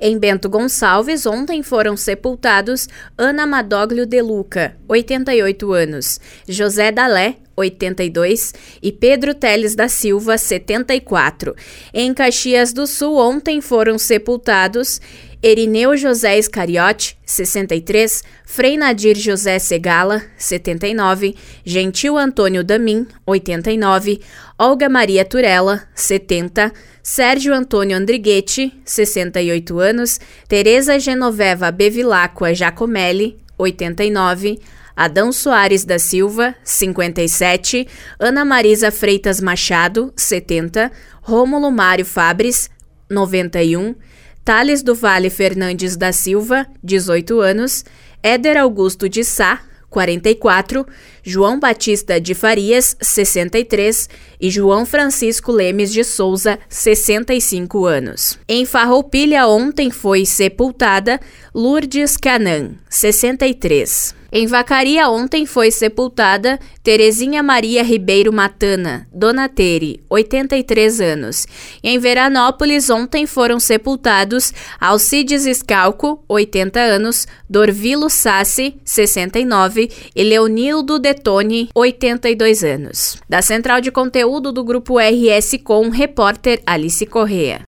Em Bento Gonçalves, ontem foram sepultados Ana Madoglio de Luca, 88 anos, José Dalé, 82 e Pedro Teles da Silva, 74. Em Caxias do Sul, ontem foram sepultados Erineu José Iscariote, 63, Frei Nadir José Segala, 79, Gentil Antônio Damin, 89, Olga Maria Turella, 70, Sérgio Antônio Andriguete, 68 anos, Tereza Genoveva Bevilacqua Giacomelli, 89, Adão Soares da Silva, 57, Ana Marisa Freitas Machado, 70, Rômulo Mário Fabres, 91, Thales do Vale Fernandes da Silva, 18 anos, Éder Augusto de Sá, 44, João Batista de Farias, 63 e João Francisco Lemes de Souza, 65 anos. Em Farroupilha ontem foi sepultada Lourdes Canan, 63. Em Vacaria, ontem foi sepultada Terezinha Maria Ribeiro Matana, Dona Tere, 83 anos. Em Veranópolis, ontem foram sepultados Alcides Escalco, 80 anos, Dorvilo Sassi, 69 e Leonildo Detone, 82 anos. Da central de conteúdo do grupo RS Com, repórter Alice Correa.